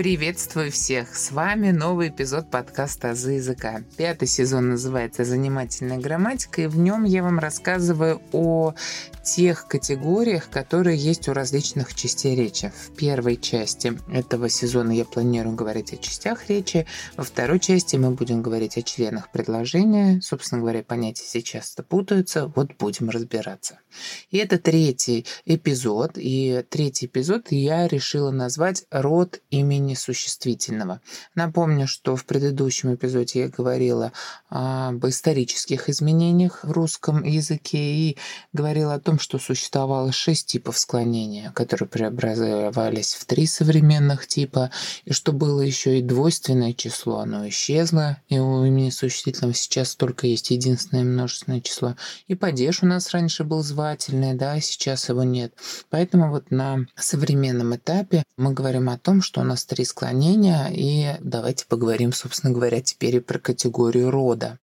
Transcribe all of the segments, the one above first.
Приветствую всех! С вами новый эпизод подкаста «Азы языка». Пятый сезон называется «Занимательная грамматика», и в нем я вам рассказываю о тех категориях, которые есть у различных частей речи. В первой части этого сезона я планирую говорить о частях речи, во второй части мы будем говорить о членах предложения. Собственно говоря, понятия сейчас путаются, вот будем разбираться. И это третий эпизод, и третий эпизод я решила назвать «Род имени существительного. Напомню, что в предыдущем эпизоде я говорила об исторических изменениях в русском языке и говорила о том, что существовало шесть типов склонения, которые преобразовались в три современных типа, и что было еще и двойственное число, оно исчезло, и у имени существительного сейчас только есть единственное множественное число. И падеж у нас раньше был звательный, да, а сейчас его нет. Поэтому вот на современном этапе мы говорим о том, что у нас три склонения, и давайте поговорим, собственно говоря, теперь и про категорию рода.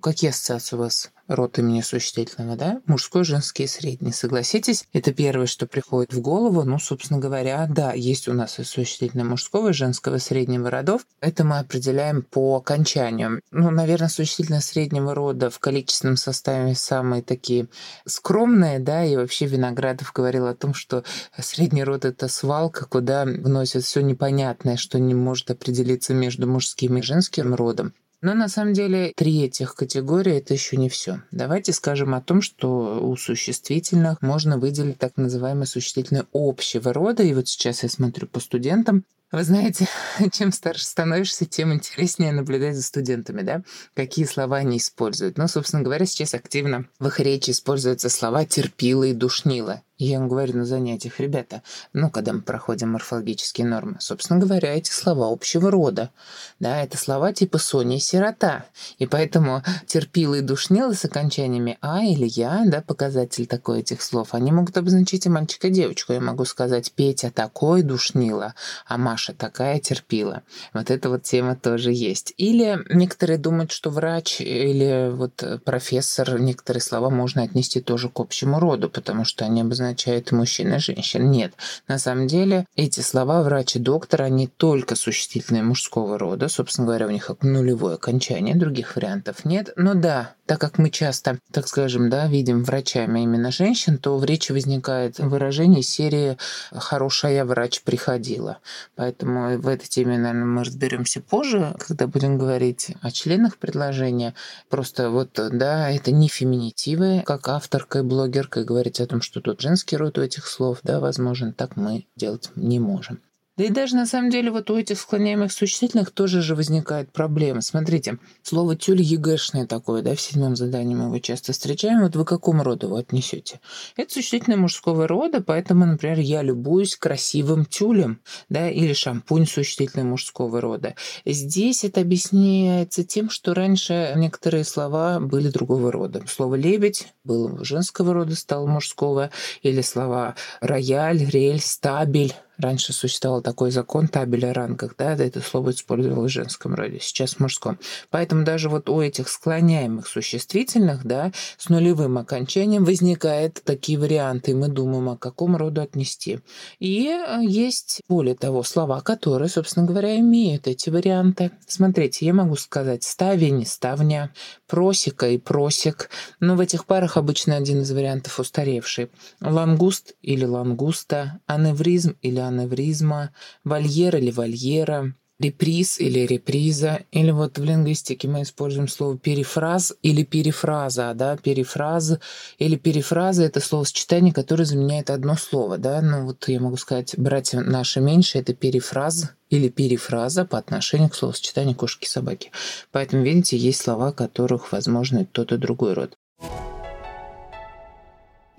Какие ассоциации у вас род имени существительного, да? Мужской, женский и средний. Согласитесь, это первое, что приходит в голову. Ну, собственно говоря, да, есть у нас и существительное мужского, и женского, и среднего родов. Это мы определяем по окончанию. Ну, наверное, существительное среднего рода в количественном составе самые такие скромные, да, и вообще Виноградов говорил о том, что средний род — это свалка, куда вносят все непонятное, что не может определиться между мужским и женским родом. Но на самом деле три этих категории это еще не все. Давайте скажем о том, что у существительных можно выделить так называемые существительные общего рода. И вот сейчас я смотрю по студентам, вы знаете, чем старше становишься, тем интереснее наблюдать за студентами, да? Какие слова они используют. Ну, собственно говоря, сейчас активно в их речи используются слова «терпила» и «душнила». Я им говорю на занятиях, ребята, ну, когда мы проходим морфологические нормы, собственно говоря, эти слова общего рода. Да, это слова типа «Соня» и «сирота». И поэтому «терпила» и «душнила» с окончаниями «а» или «я», да, показатель такой этих слов, они могут обозначить и мальчика, и девочку. Я могу сказать «Петя такой душнила», а Маша такая терпила. Вот эта вот тема тоже есть. Или некоторые думают, что врач или вот профессор, некоторые слова можно отнести тоже к общему роду, потому что они обозначают означает мужчина, женщина. Нет. На самом деле эти слова врач и доктор, они только существительные мужского рода. Собственно говоря, у них нулевое окончание, других вариантов нет. Но да, так как мы часто, так скажем, да, видим врачами именно женщин, то в речи возникает выражение серии «хорошая врач приходила». Поэтому в этой теме, наверное, мы разберемся позже, когда будем говорить о членах предложения. Просто вот, да, это не феминитивы, как авторка и блогерка говорить о том, что тут женский род у этих слов, да, возможен, так мы делать не можем. Да и даже на самом деле вот у этих склоняемых существительных тоже же возникает проблема. Смотрите, слово тюль ЕГЭшное такое, да, в седьмом задании мы его часто встречаем. Вот вы к какому роду его отнесете? Это существительное мужского рода, поэтому, например, я любуюсь красивым тюлем, да, или шампунь существительное мужского рода. Здесь это объясняется тем, что раньше некоторые слова были другого рода. Слово лебедь было женского рода, стало мужского, или слова рояль, рель, стабель Раньше существовал такой закон табеля о рангах, да, это слово использовалось в женском роде, сейчас в мужском. Поэтому даже вот у этих склоняемых существительных, да, с нулевым окончанием возникают такие варианты, и мы думаем, о каком роду отнести. И э, есть, более того, слова, которые, собственно говоря, имеют эти варианты. Смотрите, я могу сказать ставень, ставня, просека и просек, но в этих парах обычно один из вариантов устаревший. Лангуст или лангуста, аневризм или аневризм аневризма, вольер или вольера, реприз или реприза, или вот в лингвистике мы используем слово перефраз или перефраза, да, перефраз или перефраза – это словосочетание, которое заменяет одно слово, да, ну вот я могу сказать, братья наши меньше – это перефраз или перефраза по отношению к словосочетанию кошки и собаки. Поэтому, видите, есть слова, которых, возможно, тот и другой род.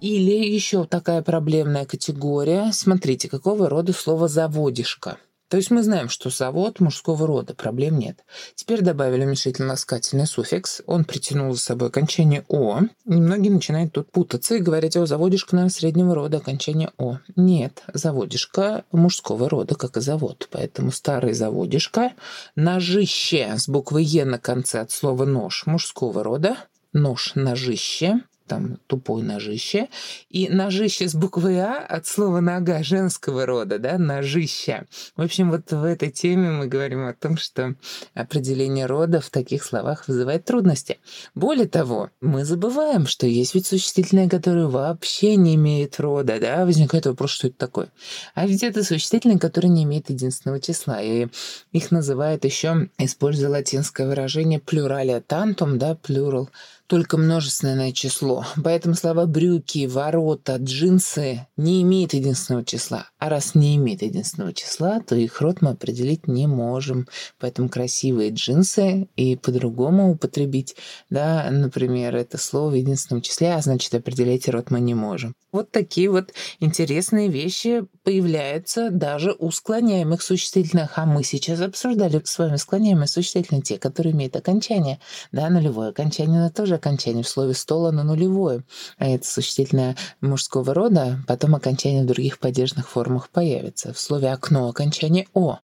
Или еще такая проблемная категория. Смотрите, какого рода слово «заводишка». То есть мы знаем, что завод мужского рода, проблем нет. Теперь добавили уменьшительно-ласкательный суффикс, он притянул за собой окончание «о», и многие начинают тут путаться и говорить, о, заводишка, наверное, среднего рода, окончание «о». Нет, заводишка мужского рода, как и завод. Поэтому старый заводишка, ножище с буквой «е» на конце от слова «нож» мужского рода, нож, ножище, там тупой ножище. И ножище с буквой А от слова нога женского рода, да, ножище. В общем, вот в этой теме мы говорим о том, что определение рода в таких словах вызывает трудности. Более того, мы забываем, что есть ведь существительные, которые вообще не имеют рода, да, возникает вопрос, что это такое. А ведь это существительные, которые не имеют единственного числа, и их называют еще, используя латинское выражение плюралия тантум, да, плюрал, только множественное число. Поэтому слова брюки, ворота, джинсы не имеют единственного числа. А раз не имеет единственного числа, то их род мы определить не можем. Поэтому красивые джинсы и по-другому употребить, да, например, это слово в единственном числе, а значит определять род мы не можем. Вот такие вот интересные вещи появляются даже у склоняемых существительных. А мы сейчас обсуждали с вами склоняемые существительные, те, которые имеют окончание. Да, нулевое окончание, но тоже окончание в слове «стола» на нулевое. А это существительное мужского рода, потом окончание в других падежных формах появится. В слове «окно» окончание «о».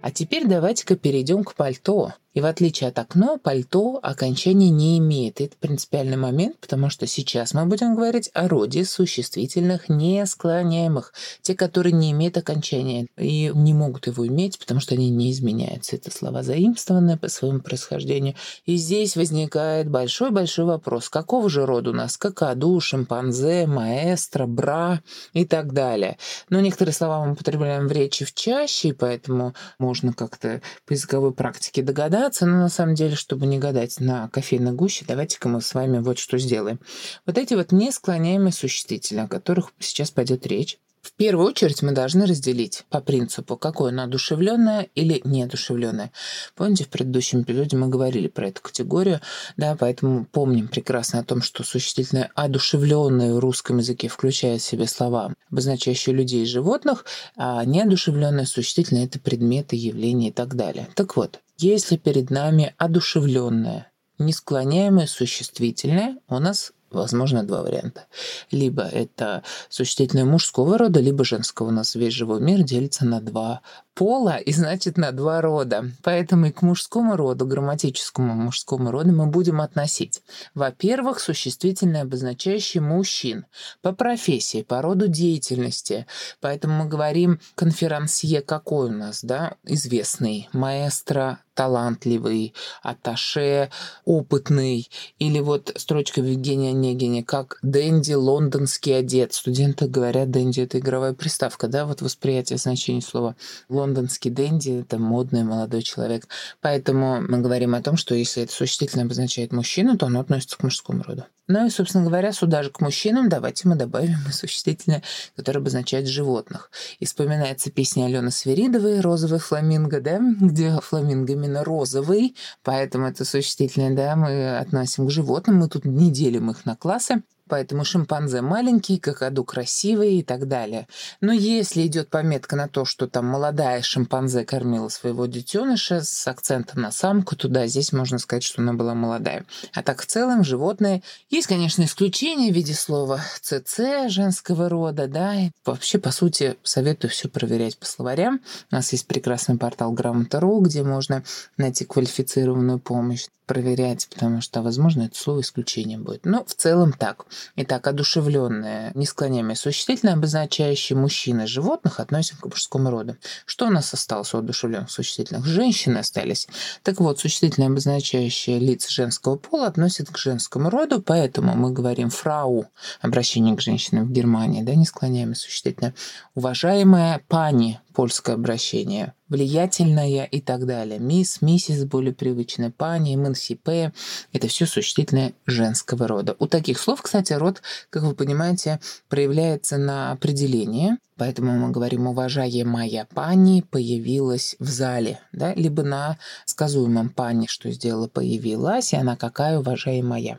А теперь давайте-ка перейдем к пальто. И в отличие от окна, пальто окончания не имеет. Это принципиальный момент, потому что сейчас мы будем говорить о роде существительных несклоняемых. Те, которые не имеют окончания и не могут его иметь, потому что они не изменяются. Это слова заимствованные по своему происхождению. И здесь возникает большой-большой вопрос. Какого же рода у нас? Какаду, шимпанзе, маэстро, бра и так далее. Но некоторые слова мы употребляем в речи в чаще, поэтому можно как-то по языковой практике догадаться, гадаться, но на самом деле, чтобы не гадать на кофейной гуще, давайте-ка мы с вами вот что сделаем. Вот эти вот несклоняемые существители, о которых сейчас пойдет речь, в первую очередь мы должны разделить по принципу, какое оно одушевленное или неодушевленное. Помните, в предыдущем эпизоде мы говорили про эту категорию, да, поэтому помним прекрасно о том, что существительное одушевленное в русском языке включает в себе слова, обозначающие людей и животных, а неодушевленное существительное – это предметы, явления и так далее. Так вот, если перед нами одушевленное, несклоняемое существительное, у нас Возможно, два варианта. Либо это существительное мужского рода, либо женского. У нас весь живой мир делится на два пола и значит на два рода. Поэтому и к мужскому роду, грамматическому мужскому роду мы будем относить. Во-первых, существительное, обозначающее мужчин по профессии, по роду деятельности. Поэтому мы говорим конферансье какой у нас, да, известный, маэстро, талантливый, аташе, опытный. Или вот строчка Евгения Онегине, как Дэнди лондонский одет. Студенты говорят, Дэнди — это игровая приставка, да, вот восприятие значения слова. Лондонский Дэнди — это модный молодой человек. Поэтому мы говорим о том, что если это существительно обозначает мужчину, то оно относится к мужскому роду. Ну и, собственно говоря, сюда же к мужчинам давайте мы добавим и существительное, которое обозначает животных. И вспоминается песня Алены Сверидовой «Розовый фламинго», да, где фламинго именно розовый, поэтому это существительное, да, мы относим к животным, мы тут не делим их на классы. Поэтому шимпанзе маленький, какаду красивый и так далее. Но если идет пометка на то, что там молодая шимпанзе кормила своего детеныша с акцентом на самку, туда здесь можно сказать, что она была молодая. А так в целом животные... Есть, конечно, исключения в виде слова ЦЦ женского рода, да, и вообще, по сути, советую все проверять по словарям. У нас есть прекрасный портал Грамота.ру, где можно найти квалифицированную помощь проверять, потому что, возможно, это слово исключением будет. Но в целом так. Итак, одушевленное, несклоняемое существительное, обозначающее мужчин и животных, относим к мужскому роду. Что у нас осталось у одушевленных существительных? Женщины остались. Так вот, существительное, обозначающее лиц женского пола, относит к женскому роду, поэтому мы говорим фрау, обращение к женщинам в Германии, да, несклоняемое существительное. Уважаемая пани, польское обращение, влиятельная и так далее. Мисс, миссис, более привычная, пани, эмансипе – это все существительное женского рода. У таких слов, кстати, род, как вы понимаете, проявляется на определение, поэтому мы говорим «уважаемая пани появилась в зале», да? либо на сказуемом пани, что сделала, появилась, и она какая уважаемая.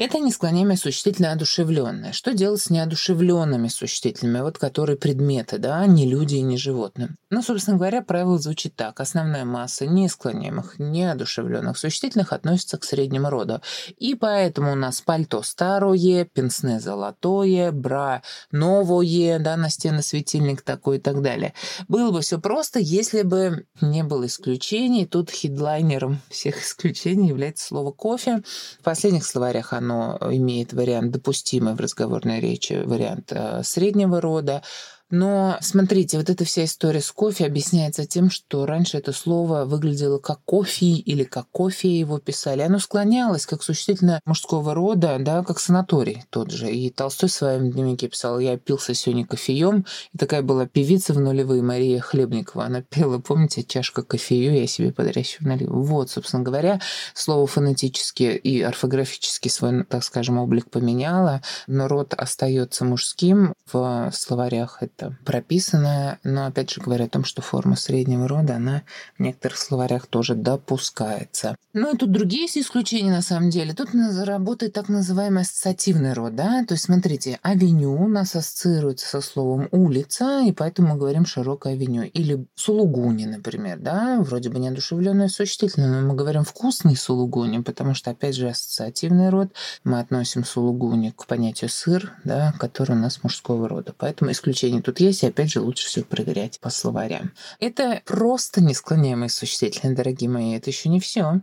Это несклоняемое существительное одушевленное. Что делать с неодушевленными существительными, вот которые предметы, да, не люди и не животные? Ну, собственно говоря, правило звучит так. Основная масса несклоняемых, неодушевленных существительных относится к среднему роду. И поэтому у нас пальто старое, пенсне золотое, бра новое, да, на стены светильник такой и так далее. Было бы все просто, если бы не было исключений. Тут хедлайнером всех исключений является слово «кофе». В последних словарях оно оно имеет вариант допустимый в разговорной речи, вариант э, среднего рода, но смотрите, вот эта вся история с кофе объясняется тем, что раньше это слово выглядело как кофе или как кофе его писали. Оно склонялось как существительное мужского рода, да, как санаторий тот же. И Толстой в своем дневнике писал, я пился сегодня кофеем. И такая была певица в нулевые, Мария Хлебникова. Она пела, помните, чашка кофею я себе подрящую налил. Вот, собственно говоря, слово фонетически и орфографически свой, так скажем, облик поменяло, но род остается мужским. В словарях это прописано, но опять же говоря о том, что форма среднего рода, она в некоторых словарях тоже допускается. Ну и тут другие есть исключения на самом деле. Тут работает так называемый ассоциативный род, да, то есть смотрите, авеню у нас ассоциируется со словом улица, и поэтому мы говорим широкая авеню. Или сулугуни, например, да, вроде бы неодушевленное существительное, но мы говорим вкусный сулугуни, потому что, опять же, ассоциативный род, мы относим сулугуни к понятию сыр, да, который у нас мужского рода. Поэтому исключение тут есть, и опять же лучше все проверять по словарям. Это просто несклоняемые существительные, дорогие мои, это еще не все.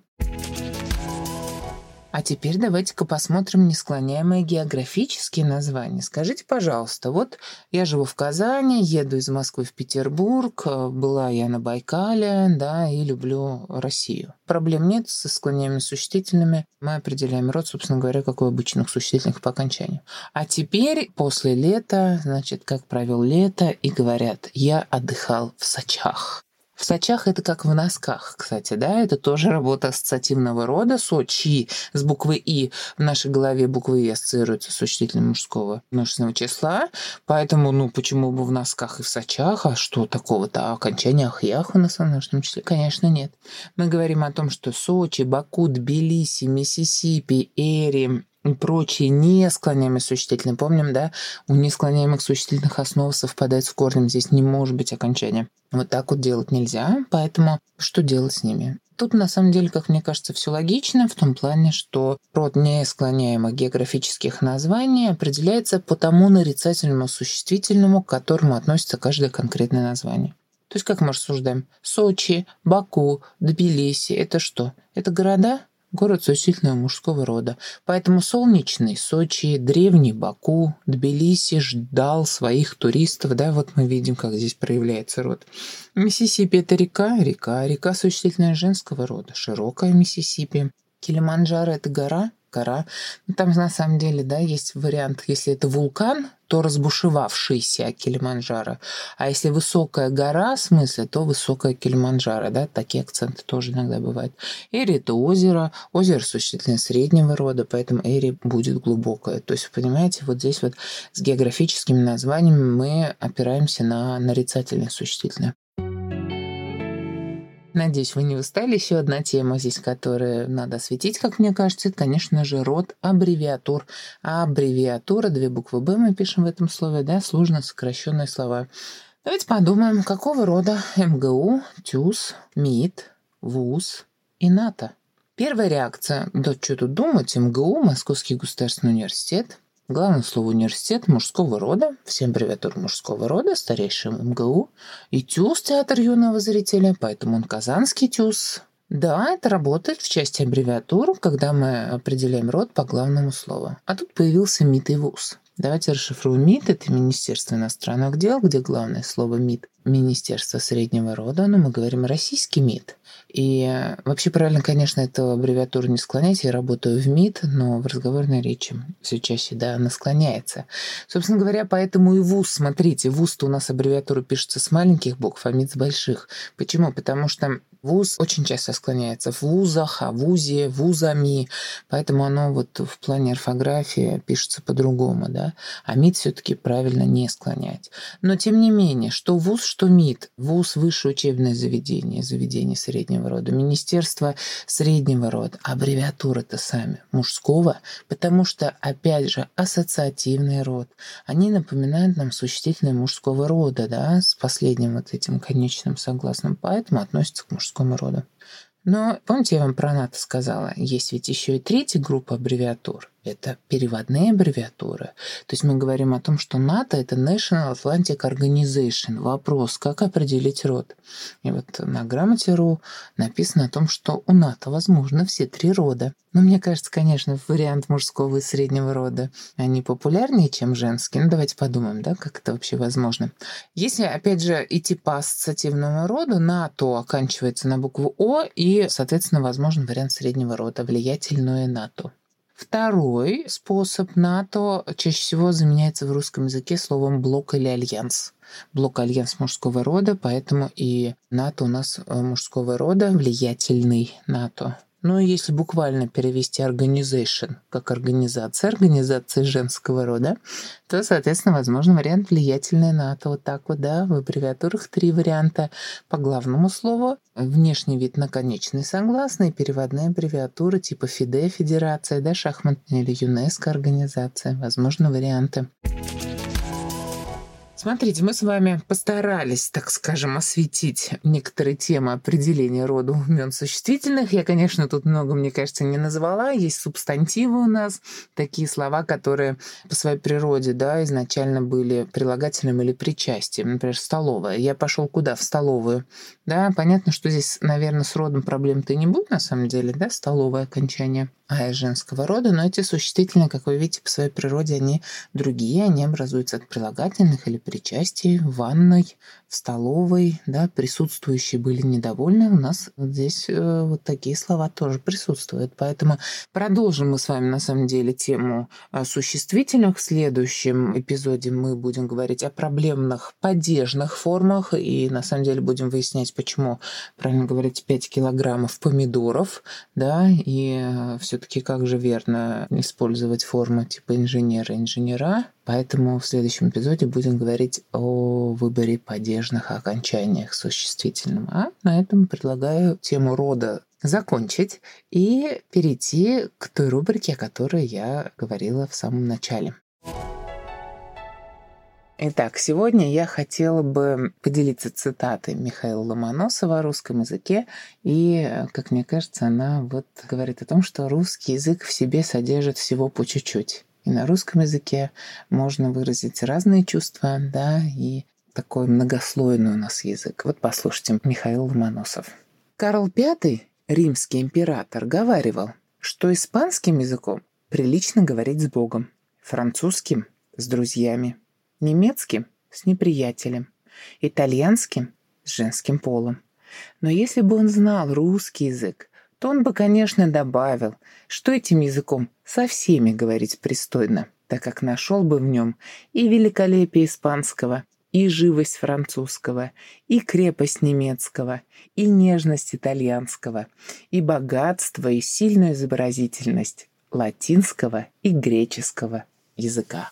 А теперь давайте-ка посмотрим несклоняемые географические названия. Скажите, пожалуйста, вот я живу в Казани, еду из Москвы в Петербург, э, была я на Байкале, да, и люблю Россию. Проблем нет со склоняемыми существительными. Мы определяем род, собственно говоря, как у обычных существительных по окончанию. А теперь, после лета, значит, как провел лето, и говорят, я отдыхал в Сочах. В сочах это как в носках, кстати, да, это тоже работа ассоциативного рода. Сочи с буквы «и» в нашей голове буквы «и» ассоциируются с существительным мужского множественного числа, поэтому, ну, почему бы в носках и в сочах, а что такого-то, а окончание «ахьях» у нас в множественном числе? Конечно, нет. Мы говорим о том, что Сочи, Баку, Тбилиси, Миссисипи, Эри, и прочие несклоняемые существительные. Помним, да, у несклоняемых существительных основ совпадает с корнем. Здесь не может быть окончания. Вот так вот делать нельзя, поэтому что делать с ними? Тут, на самом деле, как мне кажется, все логично в том плане, что род несклоняемых географических названий определяется по тому нарицательному существительному, к которому относится каждое конкретное название. То есть, как мы рассуждаем, Сочи, Баку, Тбилиси – это что? Это города? Город существительного мужского рода. Поэтому солнечный Сочи, древний Баку, Тбилиси ждал своих туристов. Да, вот мы видим, как здесь проявляется род. Миссисипи – это река, река, река существительная женского рода, широкая Миссисипи. Килиманджаро – это гора, гора. Ну, там на самом деле, да, есть вариант, если это вулкан, то разбушевавшийся Килиманджаро. А если высокая гора, в смысле, то высокая Килиманджаро, да, такие акценты тоже иногда бывают. Эри – это озеро, озеро существительное среднего рода, поэтому Эри будет глубокое. То есть, понимаете, вот здесь вот с географическими названиями мы опираемся на нарицательное существительное. Надеюсь, вы не устали. Еще одна тема здесь, которую надо осветить, как мне кажется, это, конечно же, род аббревиатур. А аббревиатура, две буквы «Б» мы пишем в этом слове, да, сложно сокращенные слова. Давайте подумаем, какого рода МГУ, ТЮЗ, МИД, ВУЗ и НАТО. Первая реакция, да что тут думать, МГУ, Московский государственный университет – Главное слово университет мужского рода, все аббревиатуры мужского рода, старейший МГУ, и ТЮЗ, театр юного зрителя, поэтому он казанский ТЮЗ. Да, это работает в части аббревиатур, когда мы определяем род по главному слову. А тут появился МИД и ВУЗ. Давайте расшифруем МИД. Это Министерство иностранных дел, где главное слово МИД – Министерство среднего рода, но мы говорим российский МИД. И вообще правильно, конечно, эту аббревиатуру не склонять. Я работаю в МИД, но в разговорной речи все чаще, да, она склоняется. Собственно говоря, поэтому и ВУЗ, смотрите, ВУЗ-то у нас аббревиатура пишется с маленьких букв, а МИД с больших. Почему? Потому что ВУЗ очень часто склоняется в вузах, а ВУЗе, вузами, поэтому оно вот в плане орфографии пишется по-другому, да, а МИД все-таки правильно не склонять. Но тем не менее, что ВУЗ, что МИД, ВУЗ, высшее учебное заведение, заведение среднего рода, Министерство среднего рода, аббревиатуры-то сами мужского, потому что, опять же, ассоциативный род, они напоминают нам существительное мужского рода, да, с последним вот этим конечным согласным, поэтому относятся к мужскому роду. Но помните, я вам про НАТО сказала, есть ведь еще и третья группа аббревиатур. Это переводные аббревиатуры. То есть мы говорим о том, что НАТО — это National Atlantic Organization. Вопрос, как определить род? И вот на грамоте.ру написано о том, что у НАТО возможно все три рода. Но мне кажется, конечно, вариант мужского и среднего рода, они популярнее, чем женский. Ну, давайте подумаем, да, как это вообще возможно. Если, опять же, идти по ассоциативному роду, НАТО оканчивается на букву О, и, соответственно, возможен вариант среднего рода, влиятельное НАТО. Второй способ НАТО чаще всего заменяется в русском языке словом «блок» или «альянс». Блок альянс мужского рода, поэтому и НАТО у нас э, мужского рода, влиятельный НАТО. Ну, если буквально перевести organization как организация, организация женского рода, то, соответственно, возможно вариант влиятельная НАТО. Вот так вот, да, в аббревиатурах три варианта по главному слову. Внешний вид на конечный согласный, переводные аббревиатуры типа ФИДЕ, Федерация, да, шахматная или ЮНЕСКО организация. Возможно, варианты. Смотрите, мы с вами постарались, так скажем, осветить некоторые темы определения рода имен существительных. Я, конечно, тут много, мне кажется, не назвала. Есть субстантивы у нас, такие слова, которые по своей природе, да, изначально были прилагательным или причастием. Например, столовая. Я пошел куда? В столовую. Да, понятно, что здесь, наверное, с родом проблем-то не будет, на самом деле, да, столовое окончание а женского рода, но эти существительные, как вы видите, по своей природе они другие, они образуются от прилагательных или причастий в ванной, в столовой, да, присутствующие были недовольны, у нас здесь э, вот такие слова тоже присутствуют, поэтому продолжим мы с вами на самом деле тему э, существительных. В следующем эпизоде мы будем говорить о проблемных падежных формах и на самом деле будем выяснять, почему, правильно говорить, 5 килограммов помидоров, да, и э, все все-таки как же верно использовать форму типа инженера-инженера. Поэтому в следующем эпизоде будем говорить о выборе падежных окончаниях существительным. А на этом предлагаю тему рода закончить и перейти к той рубрике, о которой я говорила в самом начале. Итак, сегодня я хотела бы поделиться цитатой Михаила Ломоносова о русском языке. И, как мне кажется, она вот говорит о том, что русский язык в себе содержит всего по чуть-чуть. И на русском языке можно выразить разные чувства, да, и такой многослойный у нас язык. Вот послушайте, Михаил Ломоносов. Карл V, римский император, говаривал, что испанским языком прилично говорить с Богом, французским – с друзьями, немецким – с неприятелем, итальянским – с женским полом. Но если бы он знал русский язык, то он бы, конечно, добавил, что этим языком со всеми говорить пристойно, так как нашел бы в нем и великолепие испанского, и живость французского, и крепость немецкого, и нежность итальянского, и богатство и сильную изобразительность латинского и греческого языка.